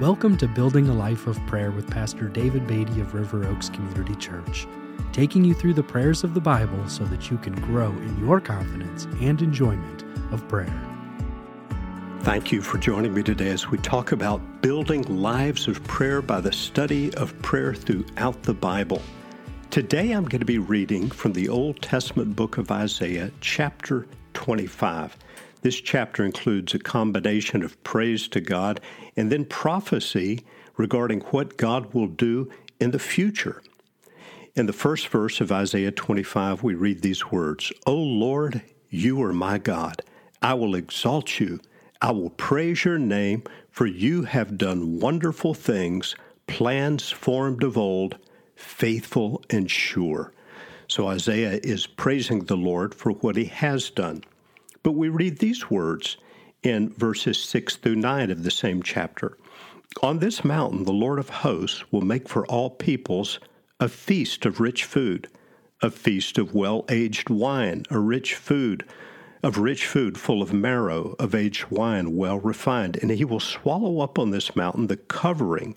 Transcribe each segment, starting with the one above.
Welcome to Building a Life of Prayer with Pastor David Beatty of River Oaks Community Church, taking you through the prayers of the Bible so that you can grow in your confidence and enjoyment of prayer. Thank you for joining me today as we talk about building lives of prayer by the study of prayer throughout the Bible. Today I'm going to be reading from the Old Testament book of Isaiah, chapter 25. This chapter includes a combination of praise to God and then prophecy regarding what God will do in the future. In the first verse of Isaiah 25, we read these words O Lord, you are my God. I will exalt you. I will praise your name, for you have done wonderful things, plans formed of old, faithful and sure. So Isaiah is praising the Lord for what he has done. But we read these words in verses 6 through 9 of the same chapter. On this mountain, the Lord of hosts will make for all peoples a feast of rich food, a feast of well aged wine, a rich food, of rich food full of marrow, of aged wine well refined. And he will swallow up on this mountain the covering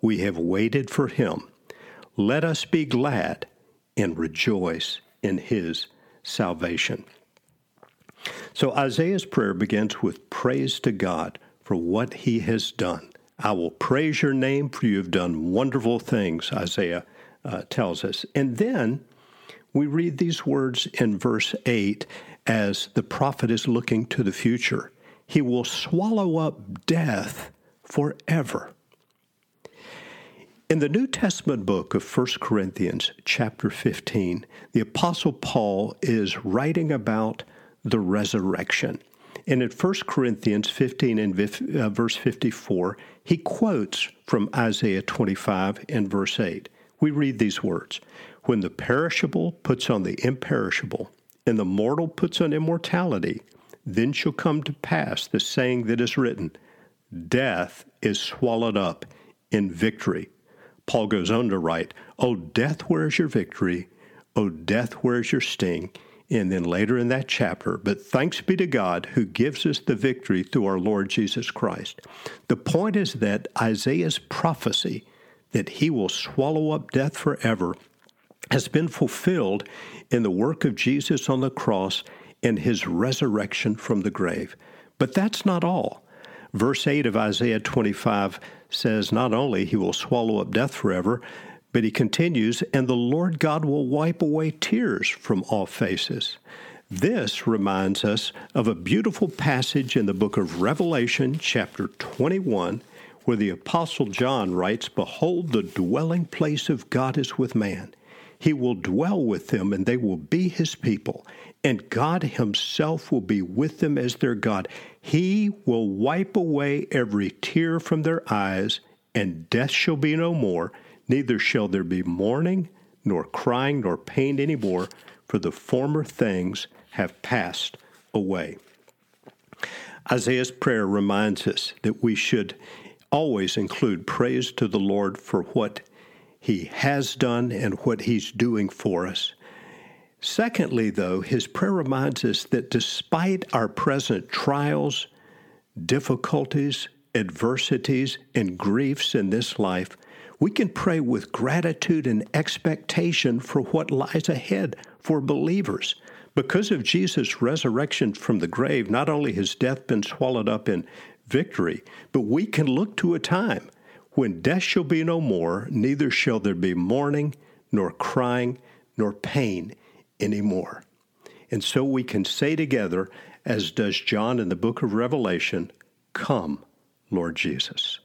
we have waited for him. Let us be glad and rejoice in his salvation. So Isaiah's prayer begins with praise to God for what he has done. I will praise your name, for you have done wonderful things, Isaiah uh, tells us. And then we read these words in verse 8 as the prophet is looking to the future. He will swallow up death forever. In the New Testament book of 1 Corinthians, chapter 15, the Apostle Paul is writing about the resurrection. And in 1 Corinthians 15 and uh, verse 54, he quotes from Isaiah 25 and verse 8. We read these words When the perishable puts on the imperishable, and the mortal puts on immortality, then shall come to pass the saying that is written Death is swallowed up in victory. Paul goes on to write, O death, where is your victory? O death, where is your sting? And then later in that chapter, but thanks be to God who gives us the victory through our Lord Jesus Christ. The point is that Isaiah's prophecy that he will swallow up death forever has been fulfilled in the work of Jesus on the cross and his resurrection from the grave. But that's not all. Verse 8 of Isaiah 25 says not only he will swallow up death forever, but he continues, and the Lord God will wipe away tears from all faces. This reminds us of a beautiful passage in the book of Revelation, chapter 21, where the Apostle John writes, Behold, the dwelling place of God is with man. He will dwell with them, and they will be his people, and God himself will be with them as their God. He will wipe away every tear from their eyes, and death shall be no more, neither shall there be mourning, nor crying, nor pain any more, for the former things have passed away. Isaiah's prayer reminds us that we should always include praise to the Lord for what he has done and what he's doing for us. Secondly, though, his prayer reminds us that despite our present trials, difficulties, adversities, and griefs in this life, we can pray with gratitude and expectation for what lies ahead for believers. Because of Jesus' resurrection from the grave, not only has death been swallowed up in victory, but we can look to a time when death shall be no more, neither shall there be mourning, nor crying, nor pain any more. And so we can say together, as does John in the book of Revelation, Come, Lord Jesus.